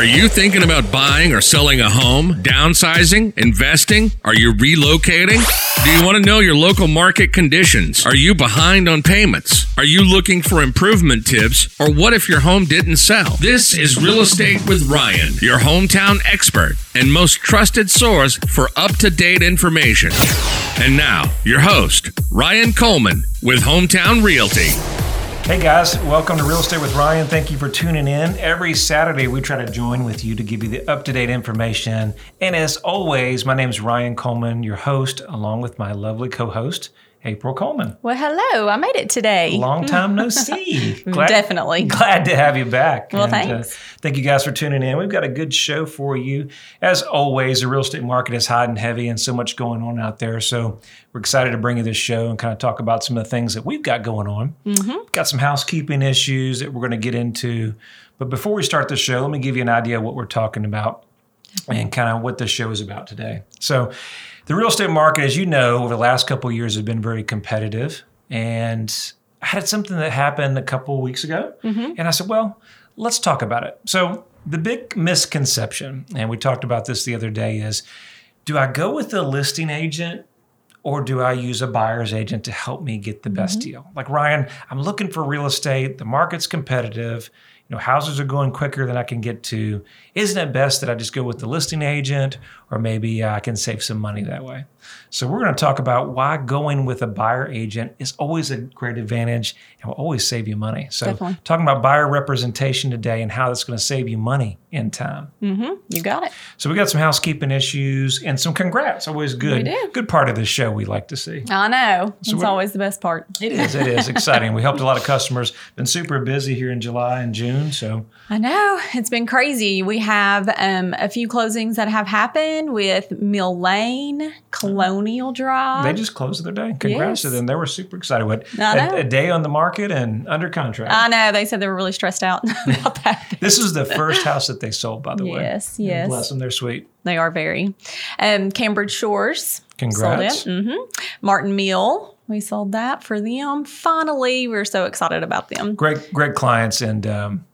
Are you thinking about buying or selling a home, downsizing, investing? Are you relocating? Do you want to know your local market conditions? Are you behind on payments? Are you looking for improvement tips? Or what if your home didn't sell? This is Real Estate with Ryan, your hometown expert and most trusted source for up to date information. And now, your host, Ryan Coleman with Hometown Realty. Hey guys, welcome to Real Estate with Ryan. Thank you for tuning in. Every Saturday, we try to join with you to give you the up to date information. And as always, my name is Ryan Coleman, your host, along with my lovely co host, April Coleman. Well, hello. I made it today. Long time no see. Glad, Definitely. Glad to have you back. Well, and, uh, thanks. Uh, thank you guys for tuning in. We've got a good show for you. As always, the real estate market is hot and heavy and so much going on out there. So we're excited to bring you this show and kind of talk about some of the things that we've got going on. Mm-hmm. Got some housekeeping issues that we're going to get into. But before we start the show, let me give you an idea of what we're talking about and kind of what the show is about today. So, the real estate market, as you know, over the last couple years has been very competitive. And I had something that happened a couple weeks ago. Mm-hmm. And I said, well, let's talk about it. So, the big misconception, and we talked about this the other day, is do I go with the listing agent or do I use a buyer's agent to help me get the best mm-hmm. deal? Like Ryan, I'm looking for real estate, the market's competitive know, houses are going quicker than I can get to. Isn't it best that I just go with the listing agent, or maybe uh, I can save some money that way? So we're going to talk about why going with a buyer agent is always a great advantage and will always save you money. So Definitely. talking about buyer representation today and how that's going to save you money in time. Mm-hmm. You got it. So we got some housekeeping issues and some congrats. Always good. We do. Good part of the show we like to see. I know. So it's always the best part. It is. It is exciting. we helped a lot of customers. Been super busy here in July and June. So I know it's been crazy. We have um, a few closings that have happened with Mill Lane, Colonial Drive. They just closed their day. Congrats yes. to them. They were super excited. What a, a, day on the market and under contract. I know. They said they were really stressed out about that. this is the first house that they sold, by the yes, way. Yes, yes. Bless them. They're sweet. They are very. Um, Cambridge Shores. Congrats. Sold it. Mm-hmm. Martin Mill. We sold that for them. Finally, we are so excited about them. Great, great clients, and um,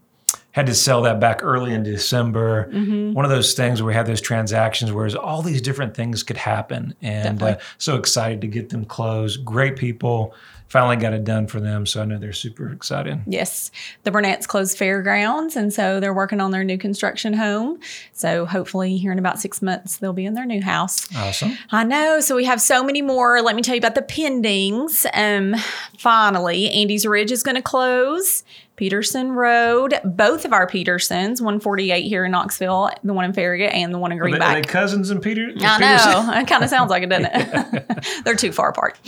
had to sell that back early in December. Mm-hmm. One of those things where we had those transactions where all these different things could happen, and uh, so excited to get them closed. Great people. Finally got it done for them, so I know they're super excited. Yes, the Burnett's closed fairgrounds, and so they're working on their new construction home. So hopefully, here in about six months, they'll be in their new house. Awesome. I know. So we have so many more. Let me tell you about the pendings. Um, finally, Andy's Ridge is going to close. Peterson Road, both of our Petersons, 148 here in Knoxville, the one in Farragut and the one in Greenback. Are they, are they cousins in Peter? I know. it kind of sounds like it, doesn't it? They're too far apart.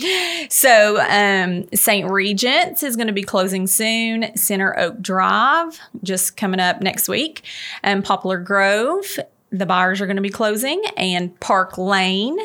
So, um, St. Regent's is going to be closing soon. Center Oak Drive, just coming up next week. And Poplar Grove, the buyers are going to be closing. And Park Lane,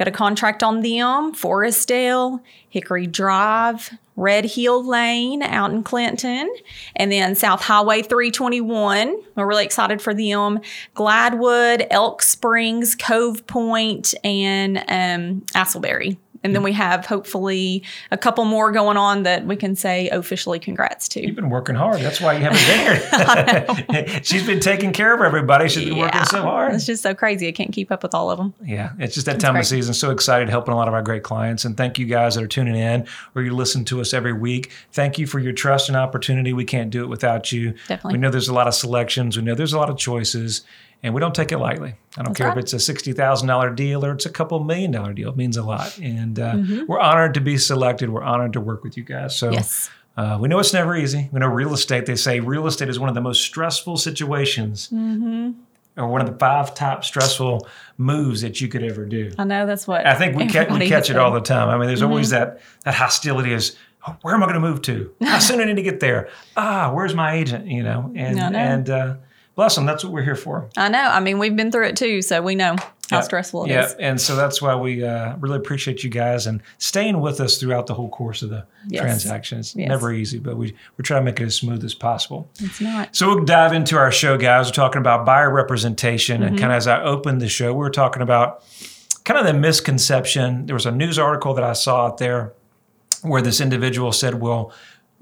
got a contract on them. Forestdale, Hickory Drive, Red Hill Lane out in Clinton, and then South Highway 321. We're really excited for them. Gladwood, Elk Springs, Cove Point, and um, Asselberry. And then mm. we have hopefully a couple more going on that we can say officially congrats to. You've been working hard. That's why you haven't been here. She's been taking care of everybody. She's been yeah. working so hard. It's just so crazy. I can't keep up with all of them. Yeah, it's just that it's time great. of season. So excited helping a lot of our great clients. And thank you guys that are tuning in or you listen to us every week. Thank you for your trust and opportunity. We can't do it without you. Definitely. We know there's a lot of selections. We know there's a lot of choices and we don't take it lightly. I don't That's care right. if it's a sixty thousand dollar deal or it's a couple million dollar deal. It means a lot, and uh, mm-hmm. we're honored to be selected. We're honored to work with you guys. So. Yes. Uh, we know it's never easy. We know real estate. They say real estate is one of the most stressful situations, mm-hmm. or one of the five top stressful moves that you could ever do. I know that's what I think we, ca- we catch it all the time. I mean, there's mm-hmm. always that that hostility is oh, where am I going to move to? How soon I need to get there? Ah, where's my agent? You know, and and uh, bless them. That's what we're here for. I know. I mean, we've been through it too, so we know how yeah. stressful it yeah. is. and so that's why we uh, really appreciate you guys and staying with us throughout the whole course of the yes. transaction. It's yes. never easy, but we we try to make it as smooth as possible. It's not. So we'll dive into our show, guys. We're talking about buyer representation, mm-hmm. and kind of as I opened the show, we were talking about kind of the misconception. There was a news article that I saw out there where this individual said, "Well."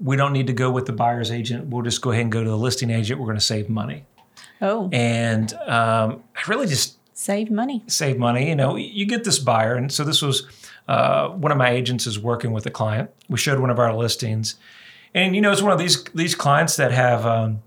We don't need to go with the buyer's agent. We'll just go ahead and go to the listing agent. We're going to save money. Oh, and um, I really just save money. save money. You know, you get this buyer, and so this was uh, one of my agents is working with a client. We showed one of our listings, and you know, it's one of these these clients that have um,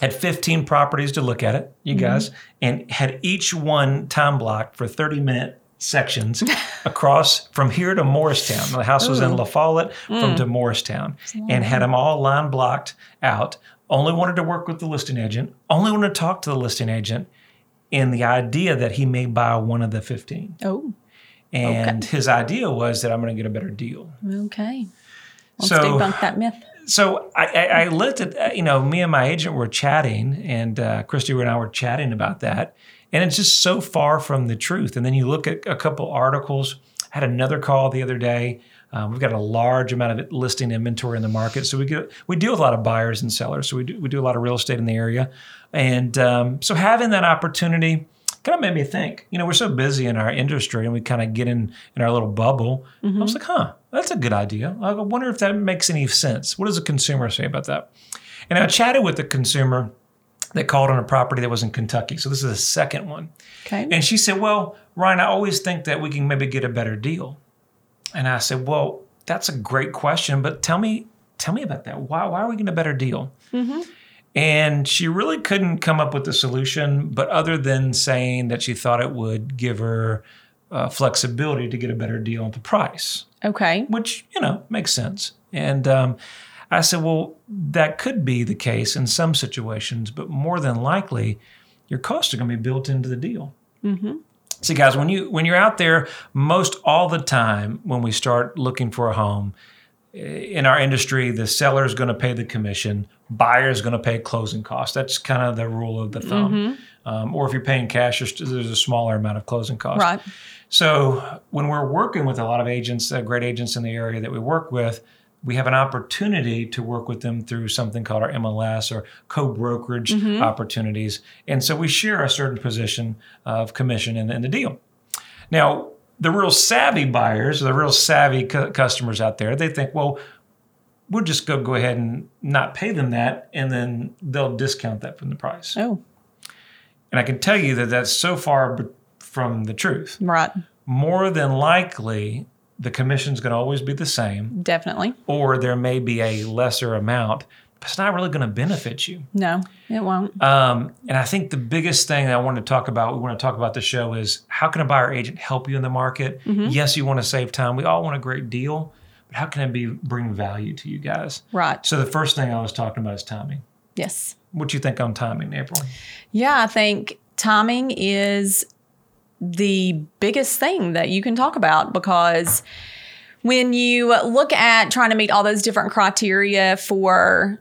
had 15 properties to look at it, you guys, and had each one time blocked for 30 minute sections across from here to Morristown. The house was in La Follette from to Morristown, and had them all line blocked out. Only wanted to work with the listing agent. Only wanted to talk to the listing agent in the idea that he may buy one of the 15. Oh, And his idea was that I'm going to get a better deal. okay. Let's So- debunk that myth. So I, I, I looked at, uh, you know, me and my agent were chatting, and uh, Christy and I were chatting about that. And it's just so far from the truth. And then you look at a couple articles. I had another call the other day. Um, we've got a large amount of listing inventory in the market, so we get we deal with a lot of buyers and sellers. So we do we do a lot of real estate in the area, and um, so having that opportunity kind of made me think. You know, we're so busy in our industry, and we kind of get in in our little bubble. I was like, huh, that's a good idea. I wonder if that makes any sense. What does a consumer say about that? And I chatted with the consumer that called on a property that was in Kentucky. So this is the second one. Okay. And she said, Well, Ryan, I always think that we can maybe get a better deal. And I said, Well, that's a great question, but tell me, tell me about that. Why, why are we getting a better deal? And she really couldn't come up with a solution, but other than saying that she thought it would give her uh, flexibility to get a better deal on the price okay. which you know makes sense. And um, I said, well, that could be the case in some situations, but more than likely, your costs are going to be built into the deal. See, guys, when you when you're out there, most all the time when we start looking for a home eh, in our industry, the seller is going to pay the commission, buyer is going to pay closing costs. That's kind of the rule of the thumb. Um, or if you're paying cash, there's, there's a smaller amount of closing costs. Right. So when we're working with a lot of agents, uh, great agents in the area that we work with, we have an opportunity to work with them through something called our MLS or co-brokerage mm-hmm. opportunities, and so we share a certain position of commission in, in the deal. Now, the real savvy buyers, the real savvy cu- customers out there, they think, well, we'll just go go ahead and not pay them that, and then they'll discount that from the price. Oh, And I can tell you that that's so far b- from the truth right. more than likely the commission's going to always be the same Definitely. or there may be a lesser amount but it's not really going to benefit you No, it won't. um, and i think the biggest thing that i want to talk about we want to talk about the show is how can a buyer agent help you in the market yes you want to save time we all want a great deal but how can it be bring value to you guys Right. so the first thing i was talking about is timing Yes. what do you think on timing april Yeah, I think timing is the biggest thing that you can talk about because when you look at trying to meet all those different criteria for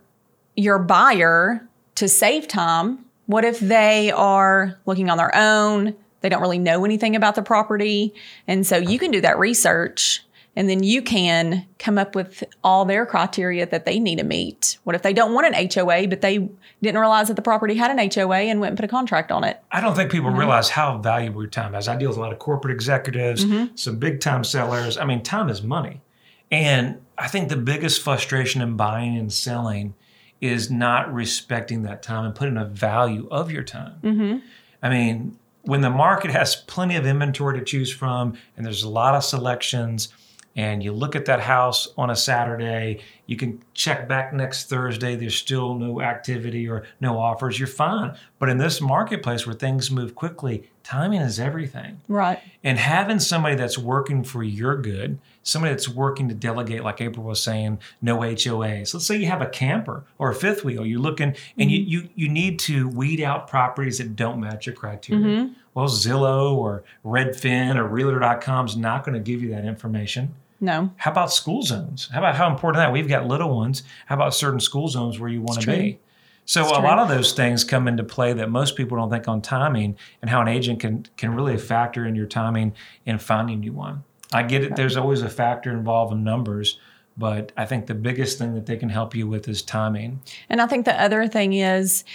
your buyer to save time, what if they are looking on their own? They don't really know anything about the property. And so you can do that research and then you can come up with all their criteria that they need to meet. What if they don't want an HOA, but they didn't realize that the property had an HOA and went and put a contract on it? I don't think people mm-hmm. realize how valuable your time is. I deal with a lot of corporate executives, mm-hmm. some big time sellers. I mean, time is money. And I think the biggest frustration in buying and selling is not respecting that time and putting a value of your time. Mm-hmm. I mean, when the market has plenty of inventory to choose from and there's a lot of selections, and you look at that house on a Saturday, you can check back next Thursday, there's still no activity or no offers, you're fine. But in this marketplace where things move quickly, timing is everything. Right. And having somebody that's working for your good, somebody that's working to delegate, like April was saying, no HOAs. Let's say you have a camper or a fifth wheel, you're looking and you, mm-hmm. you you need to weed out properties that don't match your criteria. Mm-hmm. Well, Zillow or Redfin or Realtor.com is not going to give you that information. No. How about school zones? How about how important that? We've got little ones. How about certain school zones where you want to be? So a true. lot of those things come into play that most people don't think on timing and how an agent can can really factor in your timing in finding you one. I get it. There's always a factor involved in numbers, but I think the biggest thing that they can help you with is timing. And I think the other thing is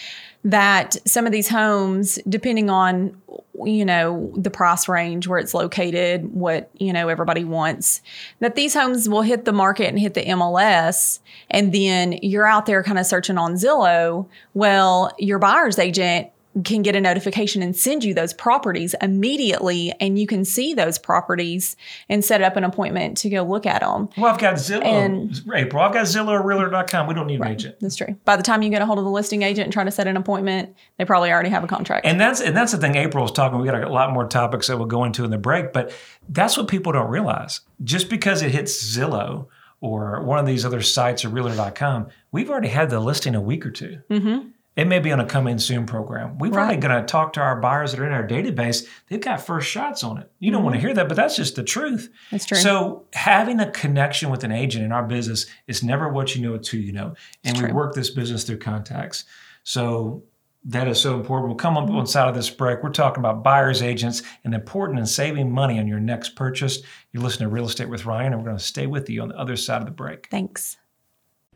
that some of these homes, depending on you know the price range where it's located, what you know everybody wants, that these homes will hit the market and hit the MLS, and then you're out there kind of searching on Zillow. Well, your buyer's agent can get a notification and send you those properties immediately and you can see those properties and set up an appointment to go look at them. Well, I've got Zillow. And- April, I've got Zillow or Realtor.com. We don't need an agent. That's true. By the time you get a hold of the listing agent and try to set an appointment, they probably already have a contract. And that's and that's the thing April was talking. We got a lot more topics that we'll go into in the break, but that's what people don't realize. Just because it hits Zillow or one of these other sites or Realtor.com, we've already had the listing a week or 2 Mm-hmm. It may be on a come in soon program. We're Right. going to talk to our buyers that are in our database. They've got first shots on it. You don't want to hear that, but that's just the truth. Mm-hmm. That's true. So having a connection with an agent in our business is never what you know, it's who you know. And we true. work this business through contacts. So that is so important. We'll come Mm-hmm. up on side of this break. We're talking about buyers agents and important in saving money on your next purchase. You're listening to Real Estate with Ryan, and we're going to stay with you on the other side of the break. Thanks.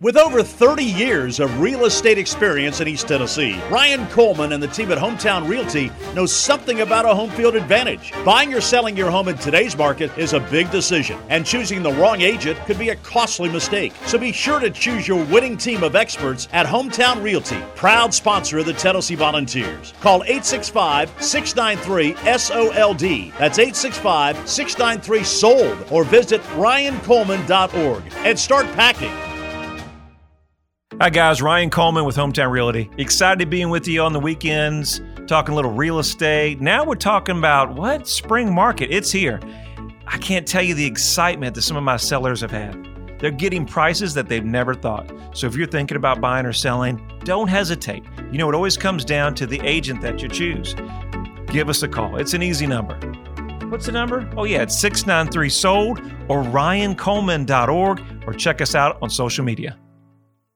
With over 30 years of real estate experience in East Tennessee, Ryan Coleman and the team at Hometown Realty know something about a home field advantage. Buying or selling your home in today's market is a big decision, and choosing the wrong agent could be a costly mistake. So be sure to choose your winning team of experts at Hometown Realty, proud sponsor of the Tennessee Volunteers. Call 865 693 SOLD. That's 865 693 SOLD, or visit ryancoleman.org and start packing. Hi, guys. Ryan Coleman with Hometown Realty. Excited to be with you on the weekends, talking a little real estate. Now we're talking about what? Spring market. It's here. I can't tell you the excitement that some of my sellers have had. They're getting prices that they've never thought. So if you're thinking about buying or selling, don't hesitate. You know, it always comes down to the agent that you choose. Give us a call. It's an easy number. What's the number? Oh, yeah, it's 693 sold or ryancoleman.org or check us out on social media.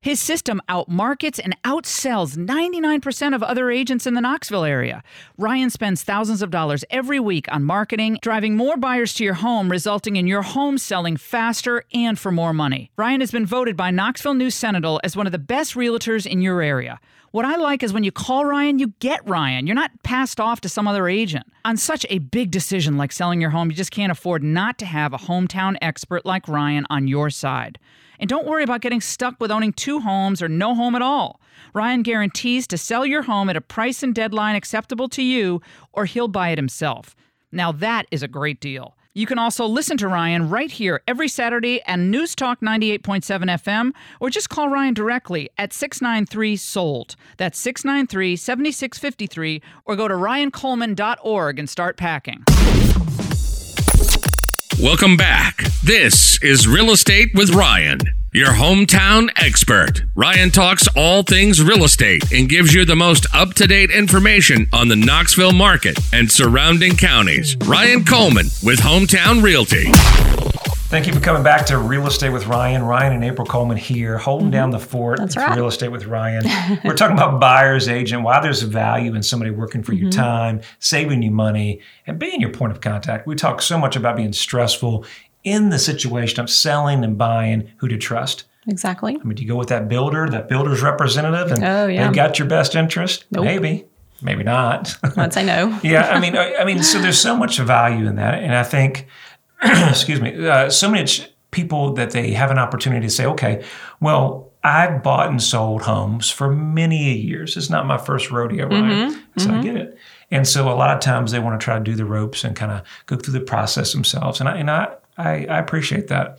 His system outmarkets and outsells 99% of other agents in the Knoxville area. Ryan spends thousands of dollars every week on marketing, driving more buyers to your home, resulting in your home selling faster and for more money. Ryan has been voted by Knoxville News Sentinel as one of the best realtors in your area. What I like is when you call Ryan, you get Ryan. You're not passed off to some other agent. On such a big decision like selling your home, you just can't afford not to have a hometown expert like Ryan on your side. And don't worry about getting stuck with owning two homes or no home at all. Ryan guarantees to sell your home at a price and deadline acceptable to you, or he'll buy it himself. Now, that is a great deal. You can also listen to Ryan right here every Saturday at News Talk 98.7 FM, or just call Ryan directly at 693 SOLD. That's 693 7653, or go to ryancoleman.org and start packing. Welcome back. This is Real Estate with Ryan, your hometown expert. Ryan talks all things real estate and gives you the most up to date information on the Knoxville market and surrounding counties. Ryan Coleman with Hometown Realty. Thank you for coming back to Real Estate with Ryan. Ryan and April Coleman here, holding down the fort. That's It's right. Real Estate with Ryan. We're talking about buyer's agent, why there's value in somebody working for your mm-hmm. time, saving you money, and being your point of contact. We talk so much about being stressful in the situation of selling and buying, who to trust. Exactly. I mean, do you go with that builder, that builder's representative, and Oh, yeah. they've got your best interest? Nope. Maybe, maybe not. I'd say no. yeah, I mean, I, I mean, so there's so much value in that, and I think, excuse me, uh, so many people that they have an opportunity to say, okay, well, I've bought and sold homes for many years. It's not my first rodeo, right? So I get it. And so a lot of times they want to try to do the ropes and kind of go through the process themselves, and I and I I, I appreciate that.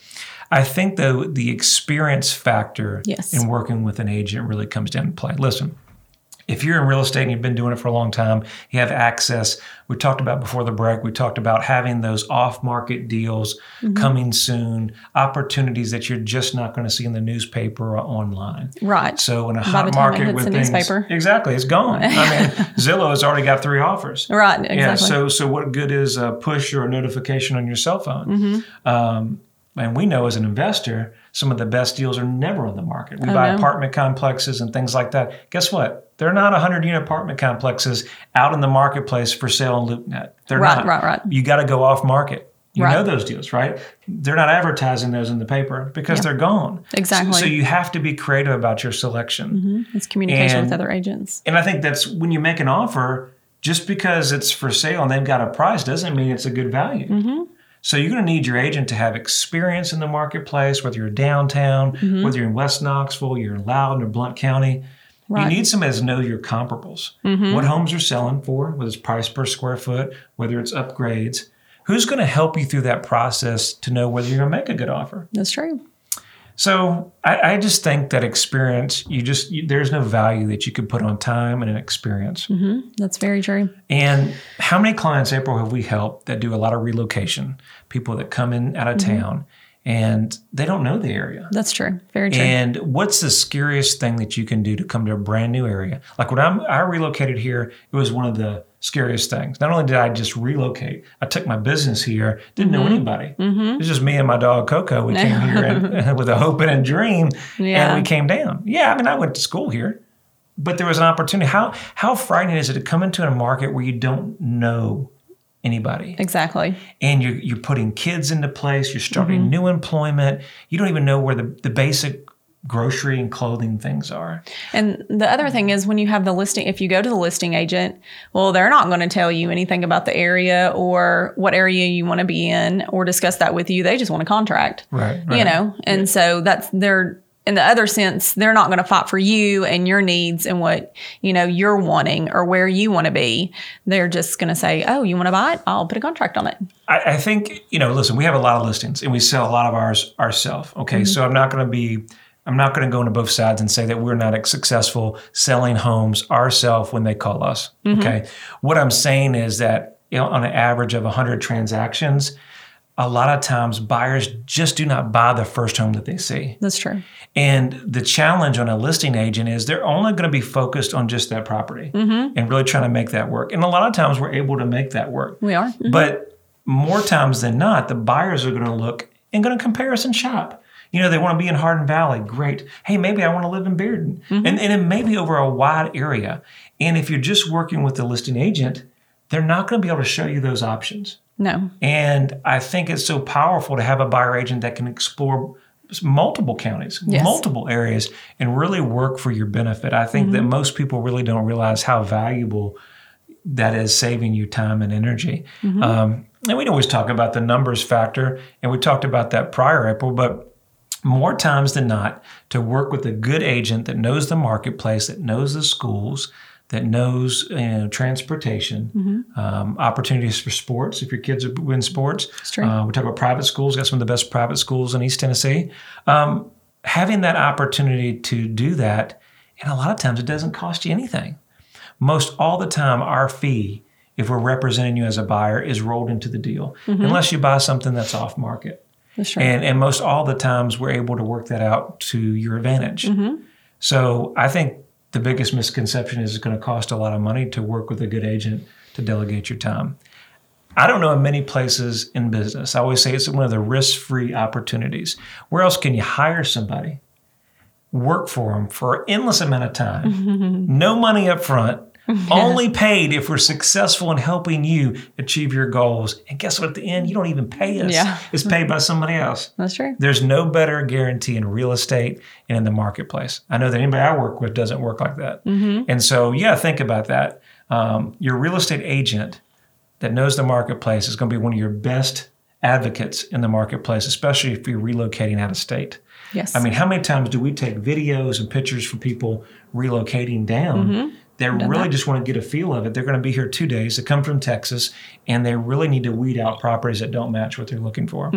I think though the experience factor Yes. in working with an agent really comes down to play. Listen, if you're in real estate and you've been doing it for a long time, you have access. We talked about before the break, we talked about having those off market deals Mm-hmm. coming soon, opportunities that you're just not going to see in the newspaper or online. Right. So in a By hot the time it market with the things, newspaper. exactly, it's gone. I mean, Zillow has already got three offers. Right. Exactly. Yeah. So so what good is a push or a notification on your cell phone? Mm-hmm. Um, and we know as an investor, some of the best deals are never on the market. We Oh, buy no. apartment complexes and things like that. Guess what? They're not 100 unit apartment complexes out in the marketplace for sale on LoopNet. They're Right, not. right, right. You got to go off market. You Right. know those deals, right? They're not advertising those in the paper because they're gone. Exactly. So, so you have to be creative about your selection. It's communication with other agents. And I think that's when you make an offer, just because it's for sale and they've got a price doesn't mean it's a good value. Mm-hmm. So you're going to need your agent to have experience in the marketplace, whether you're downtown, Mm-hmm. whether you're in West Knoxville, you're in Loudon or Blount County. Right. Mm-hmm. You need somebody to know your comparables. What homes are selling for, whether it's price per square foot, whether it's upgrades. Who's going to help you through that process to know whether you're going to make a good offer? That's true. So I, I just think that experience, you just you, there's no value that you could put on time and an experience. Mm-hmm. That's very true. And how many clients, April, have we helped that do a lot of relocation? People that come in out of mm-hmm. town and they don't know the area. That's true. Very true. And what's the scariest thing that you can do to come to a brand new area? Like when I'm, I relocated here, it was one of the scariest things. Not only did I just relocate, I took my business here, didn't know mm-hmm. anybody. Mm-hmm. It was just me and my dog Coco. We came here and, with a hope and a dream, Yeah. and we came down. Yeah, I mean, I went to school here, but there was an opportunity. How how frightening is it to come into a market where you don't know anybody? exactly. and you're, you're putting kids into place, you're starting mm-hmm. new employment, you don't even know where the, the basic grocery and clothing things are. And the other thing is when you have the listing, if you go to the listing agent, well, they're not going to tell you anything about the area or what area you want to be in or discuss that with you. They just want a contract. Right. You know, and so that's they're in the other sense, they're not going to fight for you and your needs and what, you know, you're wanting or where you want to be. They're just going to say, oh, you want to buy it? I'll put a contract on it. I, I think, you know, listen, we have a lot of listings and we sell a lot of ours ourselves. Okay. Mm-hmm. So I'm not going to be, I'm not going to go into both sides and say that we're not successful selling homes ourselves when they call us. Mm-hmm. Okay. What I'm saying is that, you know, on an average of 100 transactions, a lot of times buyers just do not buy the first home that they see. That's true. And the challenge on a listing agent is they're only going to be focused on just that property mm-hmm. and really trying to make that work. And a lot of times we're able to make that work. We are. Mm-hmm. But more times than not, the buyers are going to look and going to comparison shop. You know, they want to be in Hardin Valley. Great. Hey, maybe I want to live in Bearden. Mm-hmm. And, and it may be over a wide area. And if you're just working with the listing agent, they're not going to be able to show you those options. No. And I think it's so powerful to have a buyer agent that can explore multiple counties, Yes. multiple areas, and really work for your benefit. I think that mm-hmm. most people really don't realize how valuable that is saving you time and energy. Mm-hmm. Um, and we always talk about the numbers factor, and we talked about that prior, April, but more times than not, to work with a good agent that knows the marketplace, that knows the schools, that knows you know, transportation, um, opportunities for sports. If your kids are in sports, uh, we talk about private schools. Got some of the best private schools in East Tennessee. Um, having that opportunity to do that, and a lot of times it doesn't cost you anything. Most all the time, our fee, if we're representing you as a buyer, is rolled into the deal, unless you buy something that's off market. True. And, and most all the times we're able to work that out to your advantage. Mm-hmm. So I think the biggest misconception is it's going to cost a lot of money to work with a good agent to delegate your time. I don't know in many places in business. I always say it's one of the risk-free opportunities. Where else can you hire somebody, work for them for an endless amount of time, no money up front, only paid if we're successful in helping you achieve your goals. And guess what? At the end, you don't even pay us. Yeah. It's paid by somebody else. That's true. There's no better guarantee in real estate and in the marketplace. I know that anybody I work with doesn't work like that. And so, yeah, think about that. Um, your real estate agent that knows the marketplace is going to be one of your best advocates in the marketplace, especially if you're relocating out of state. Yes. I mean, how many times do we take videos and pictures for people relocating down that really just want to get a feel of it? They're going to be here two days. They come from Texas, and they really need to weed out properties that don't match what they're looking for.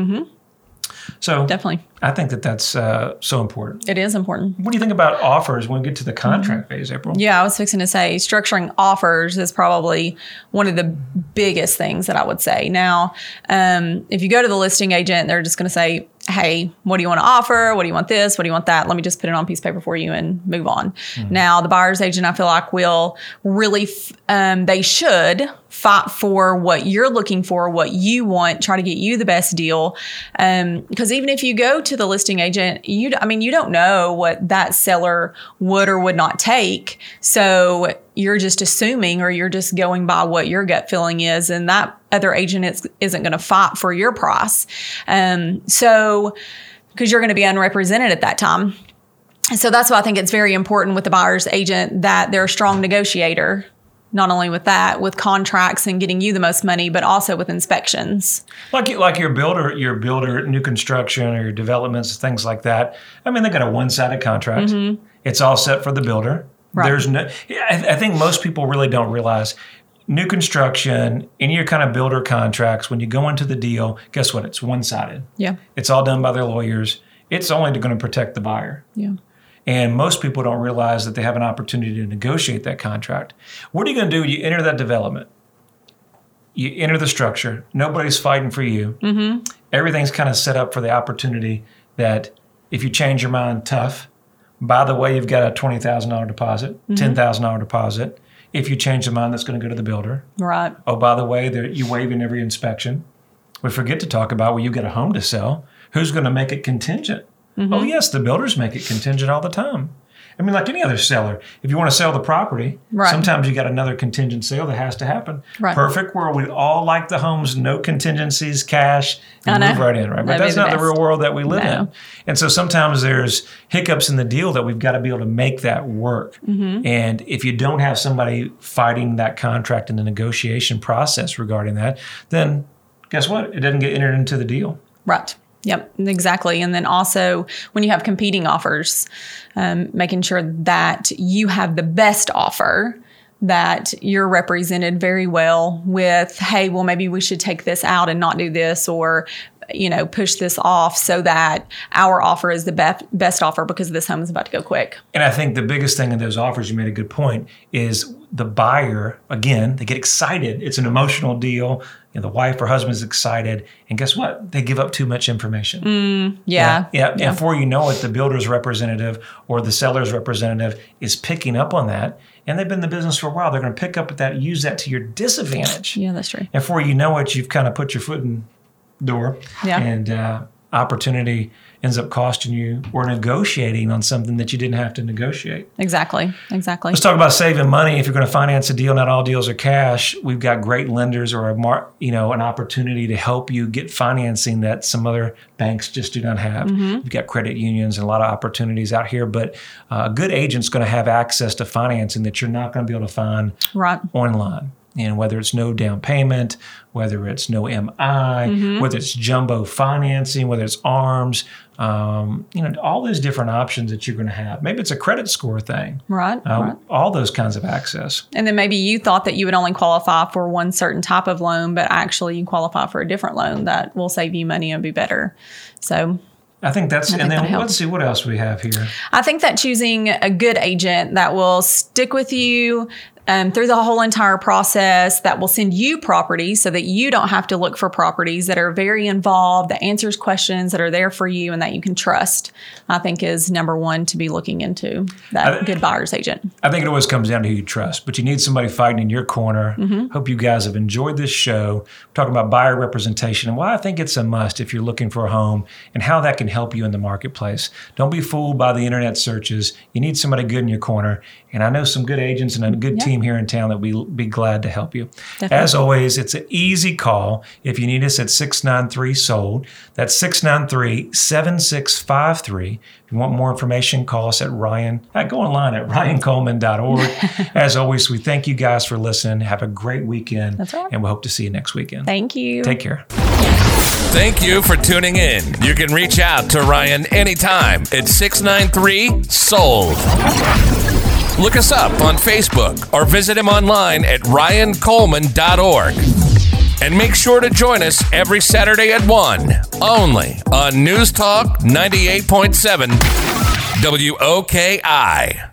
So definitely. I think that that's uh, so important. It is important. What do you think about offers when we get to the contract phase, April? Yeah, I was fixing to say structuring offers is probably one of the biggest things that I would say. Now, um, if you go to the listing agent, they're just going to say, Hey, what do you want to offer? What do you want this? What do you want that? Let me just put it on piece of paper for you and move on. Now, the buyer's agent, I feel like, will really, f- um, they should fight for what you're looking for, what you want, try to get you the best deal. Because even if you go to the listing agent, you, I mean, you don't know what that seller would or would not take. So you're just assuming or you're just going by what your gut feeling is and that other agent is, isn't going to fight for your price. Um, so because you're going to be unrepresented at that time. So that's why i think it's very important with the buyer's agent that they're a strong negotiator not only with that with contracts and getting you the most money but also with inspections. Like you, like your builder your builder new construction or your developments things like that. I mean they got a one-sided contract. Mm-hmm. it's all set for the builder Right. There's no. I, I think most people really don't realize new construction, any your kind of builder contracts, when you go into the deal, guess what? It's one sided. Yeah. It's all done by their lawyers. It's only going to protect the buyer. Yeah. And most people don't realize that they have an opportunity to negotiate that contract. What are you going to do when you enter that development? You enter the structure. Nobody's fighting for you. Mm-hmm. Everything's kind of set up for the opportunity that if you change your mind, tough. By the way, you've got a twenty thousand dollar deposit, mm-hmm. ten thousand dollar deposit. If you change the mind, that's going to go to the builder. Right. Oh, by the way, you waive in every inspection. We forget to talk about when you get a home to sell. Who's going to make it contingent? Mm-hmm. Oh, yes, the builders make it contingent all the time. I mean, like any other seller, if you want to sell the property, right. sometimes you got another contingent sale that has to happen. Right. Perfect world. We all like the homes, no contingencies, cash, and move right in, right? But That'd that's not the, the, real world that we live no. in. And so sometimes there's hiccups in the deal that we've got to be able to make that work. Mm-hmm. And if you don't have somebody fighting that contract in the negotiation process regarding that, then guess what? It doesn't get entered into the deal. Right. Yep, exactly. And then also when you have competing offers, um, making sure that you have the best offer that you're represented very well with hey well maybe we should take this out and not do this or you know push this off so that our offer is the best best offer because this home is about to go quick and i think the biggest thing in those offers you made a good point is the buyer again they get excited it's an emotional deal you know, the wife or husband is excited, and guess what? They give up too much information. Mm, yeah. yeah. yeah. And before you know it, the builder's representative or the seller's representative is picking up on that, and they've been in the business for a while. They're going to pick up at that, use that to your disadvantage. Yeah, that's true. And before you know it, you've kind of put your foot in door, yeah. and uh, opportunity ends up costing you or negotiating on something that you didn't have to negotiate. Exactly. Exactly. Let's talk about saving money. If you're going to finance a deal, not all deals are cash. We've got great lenders or a mar- you know an opportunity to help you get financing that some other banks just do not have. Mm-hmm. We've got credit unions and a lot of opportunities out here, but uh, a good agent's going to have access to financing that you're not going to be able to find right. online and whether it's no down payment, whether it's no MI, mm-hmm. whether it's jumbo financing, whether it's arms, um, you know, all those different options that you're going to have. Maybe it's a credit score thing, right, um, right? All those kinds of access. And then maybe you thought that you would only qualify for one certain type of loan, but actually you qualify for a different loan that will save you money and be better. So I think that's, I think and then let's see what else we have here. I think that choosing a good agent that will stick with you, um, through the whole entire process that will send you properties so that you don't have to look for properties that are very involved, that answers questions that are there for you and that you can trust, I think is number one to be looking into that I, good buyer's agent. I think it always comes down to who you trust, but you need somebody fighting in your corner. Mm-hmm. Hope you guys have enjoyed this show. We're talking about buyer representation and why I think it's a must if you're looking for a home and how that can help you in the marketplace. Don't be fooled by the internet searches. You need somebody good in your corner. And I know some good agents and a good yep. team here in town that we'll be glad to help you. Definitely. As always, it's an easy call. If you need us at 693 SOLD, that's 693 7653. If you want more information, call us at Ryan. Uh, go online at ryancoleman.org. As always, we thank you guys for listening. Have a great weekend. That's right. And we hope to see you next weekend. Thank you. Take care. Thank you for tuning in. You can reach out to Ryan anytime at 693 SOLD. Look us up on Facebook or visit him online at ryancoleman.org. And make sure to join us every Saturday at 1, only on News Talk 98.7 WOKI.